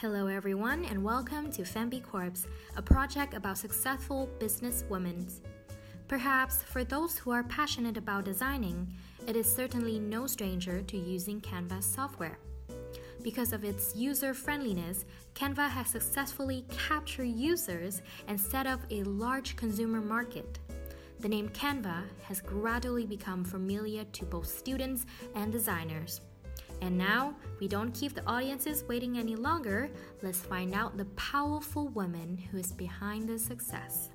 Hello, everyone, and welcome to Fembi Corps, a project about successful business women. Perhaps for those who are passionate about designing, it is certainly no stranger to using Canva software. Because of its user friendliness, Canva has successfully captured users and set up a large consumer market. The name Canva has gradually become familiar to both students and designers. And now, we don't keep the audiences waiting any longer. Let's find out the powerful woman who is behind the success.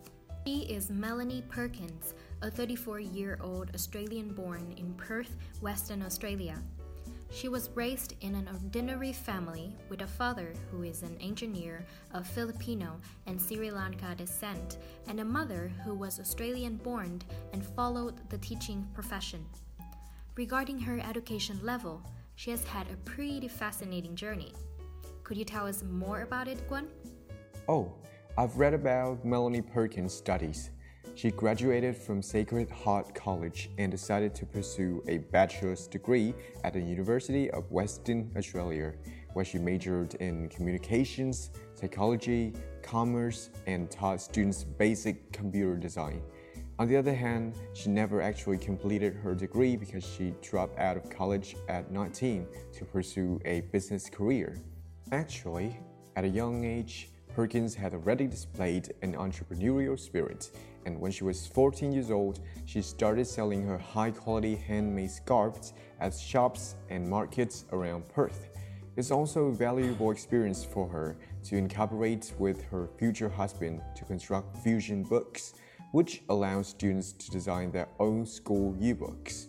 She is Melanie Perkins, a 34 year old Australian born in Perth, Western Australia. She was raised in an ordinary family with a father who is an engineer of Filipino and Sri Lanka descent, and a mother who was Australian born and followed the teaching profession. Regarding her education level, she has had a pretty fascinating journey. Could you tell us more about it, Gwen? Oh, I've read about Melanie Perkins' studies. She graduated from Sacred Heart College and decided to pursue a bachelor's degree at the University of Western Australia, where she majored in communications, psychology, commerce, and taught students basic computer design. On the other hand, she never actually completed her degree because she dropped out of college at 19 to pursue a business career. Actually, at a young age, Perkins had already displayed an entrepreneurial spirit, and when she was 14 years old, she started selling her high quality handmade scarves at shops and markets around Perth. It's also a valuable experience for her to incorporate with her future husband to construct fusion books which allows students to design their own school yearbooks.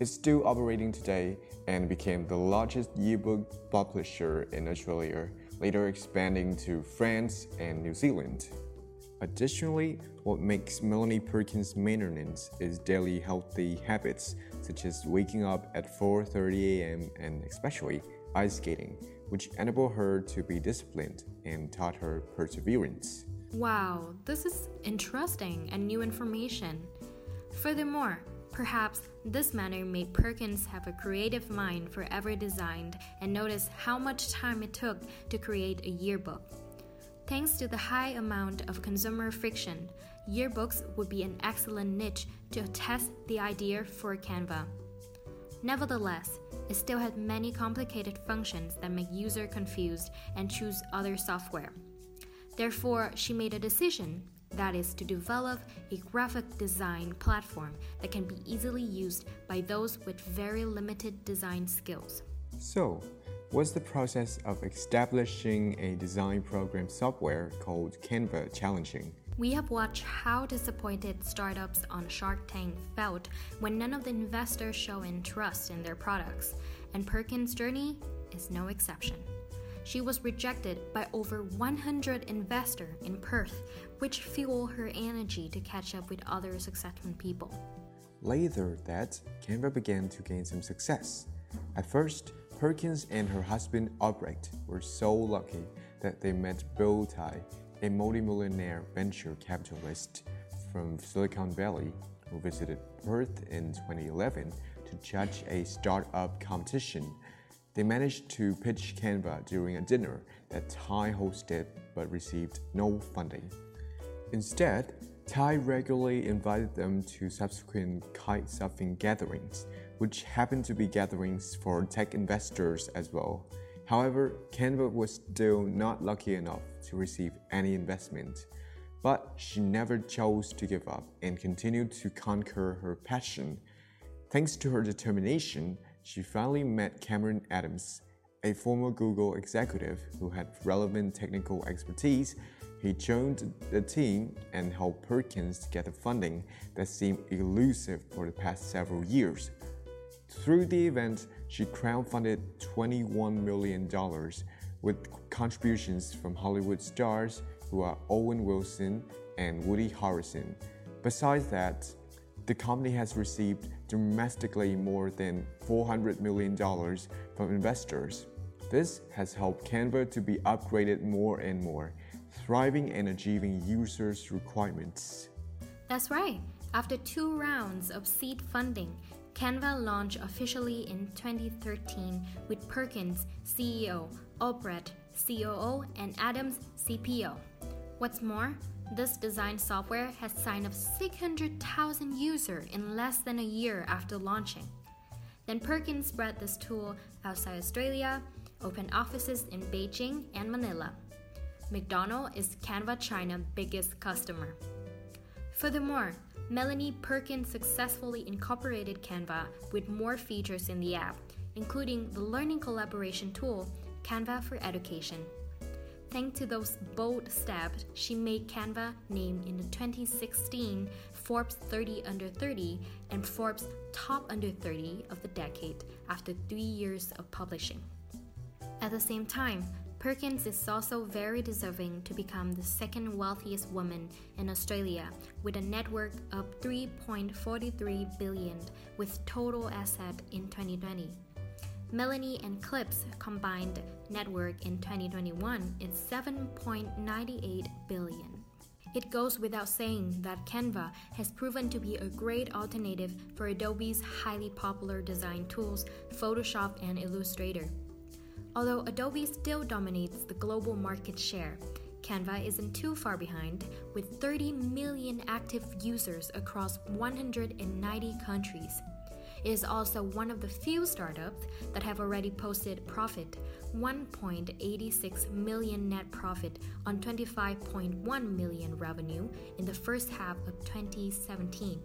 It's still operating today and became the largest yearbook publisher in Australia, later expanding to France and New Zealand. Additionally, what makes Melanie Perkins' main earnings is daily healthy habits such as waking up at 4:30 a.m. and especially ice skating, which enable her to be disciplined and taught her perseverance. Wow, this is interesting and new information. Furthermore, perhaps this manner made Perkins have a creative mind for ever designed and notice how much time it took to create a yearbook. Thanks to the high amount of consumer friction, yearbooks would be an excellent niche to test the idea for Canva. Nevertheless, it still had many complicated functions that make user confused and choose other software. Therefore, she made a decision that is to develop a graphic design platform that can be easily used by those with very limited design skills. So, what's the process of establishing a design program software called Canva challenging? We have watched how disappointed startups on Shark Tank felt when none of the investors show interest in their products, and Perkins' journey is no exception. She was rejected by over 100 investors in Perth, which fueled her energy to catch up with other successful people. Later that, Canva began to gain some success. At first, Perkins and her husband Obrecht were so lucky that they met Bill Tai, a multimillionaire venture capitalist from Silicon Valley who visited Perth in 2011 to judge a startup competition they managed to pitch Canva during a dinner that Tai hosted but received no funding. Instead, Tai regularly invited them to subsequent kite surfing gatherings, which happened to be gatherings for tech investors as well. However, Canva was still not lucky enough to receive any investment. But she never chose to give up and continued to conquer her passion. Thanks to her determination, she finally met Cameron Adams, a former Google executive who had relevant technical expertise. He joined the team and helped Perkins get the funding that seemed elusive for the past several years. Through the event, she crowdfunded $21 million with contributions from Hollywood stars who are Owen Wilson and Woody Harrelson. Besides that, the company has received domestically more than $400 million from investors. This has helped Canva to be upgraded more and more, thriving and achieving users' requirements. That's right. After two rounds of seed funding, Canva launched officially in 2013 with Perkins CEO Obrecht COO, and Adams, CPO. What's more, this design software has signed up 600,000 users in less than a year after launching. Then Perkins spread this tool outside Australia, opened offices in Beijing and Manila. McDonald is Canva China's biggest customer. Furthermore, Melanie Perkins successfully incorporated Canva with more features in the app, including the learning collaboration tool, Canva for Education. Thanks to those bold steps, she made Canva named in the 2016 Forbes 30 Under 30 and Forbes Top Under 30 of the decade after three years of publishing. At the same time, Perkins is also very deserving to become the second wealthiest woman in Australia with a net worth of 3.43 billion with total asset in 2020. Melanie and Cliff's combined net worth in 2021 is 7.98 billion. It goes without saying that Canva has proven to be a great alternative for Adobe's highly popular design tools, Photoshop and Illustrator. Although Adobe still dominates the global market share, Canva isn't too far behind, with 30 million active users across 190 countries. Is also one of the few startups that have already posted profit 1.86 million net profit on 25.1 million revenue in the first half of 2017.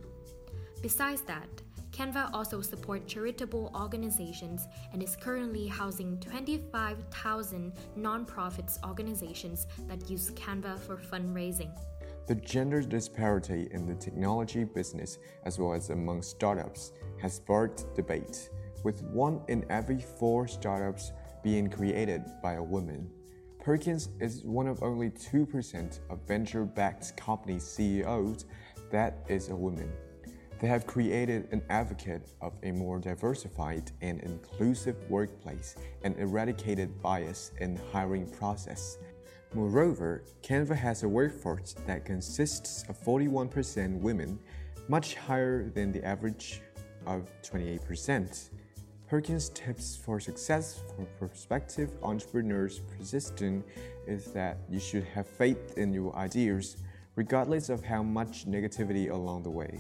Besides that, Canva also supports charitable organizations and is currently housing 25,000 nonprofits organizations that use Canva for fundraising. The gender disparity in the technology business, as well as among startups, has sparked debate, with one in every four startups being created by a woman. Perkins is one of only 2% of venture backed company CEOs that is a woman. They have created an advocate of a more diversified and inclusive workplace and eradicated bias in the hiring process. Moreover, Canva has a workforce that consists of 41% women, much higher than the average of 28%. Perkins' tips for success for prospective entrepreneurs persistent is that you should have faith in your ideas, regardless of how much negativity along the way.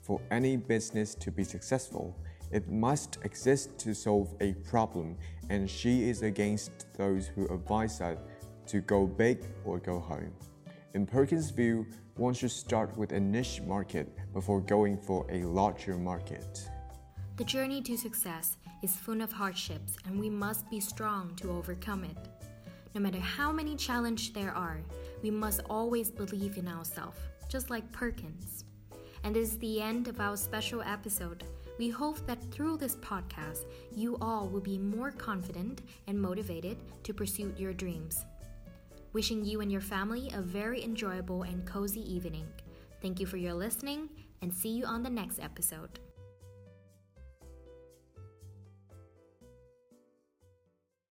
For any business to be successful, it must exist to solve a problem, and she is against those who advise us to go big or go home. In Perkins' view, one should start with a niche market before going for a larger market. The journey to success is full of hardships, and we must be strong to overcome it. No matter how many challenges there are, we must always believe in ourselves, just like Perkins. And this is the end of our special episode. We hope that through this podcast, you all will be more confident and motivated to pursue your dreams. Wishing you and your family a very enjoyable and cozy evening. Thank you for your listening and see you on the next episode.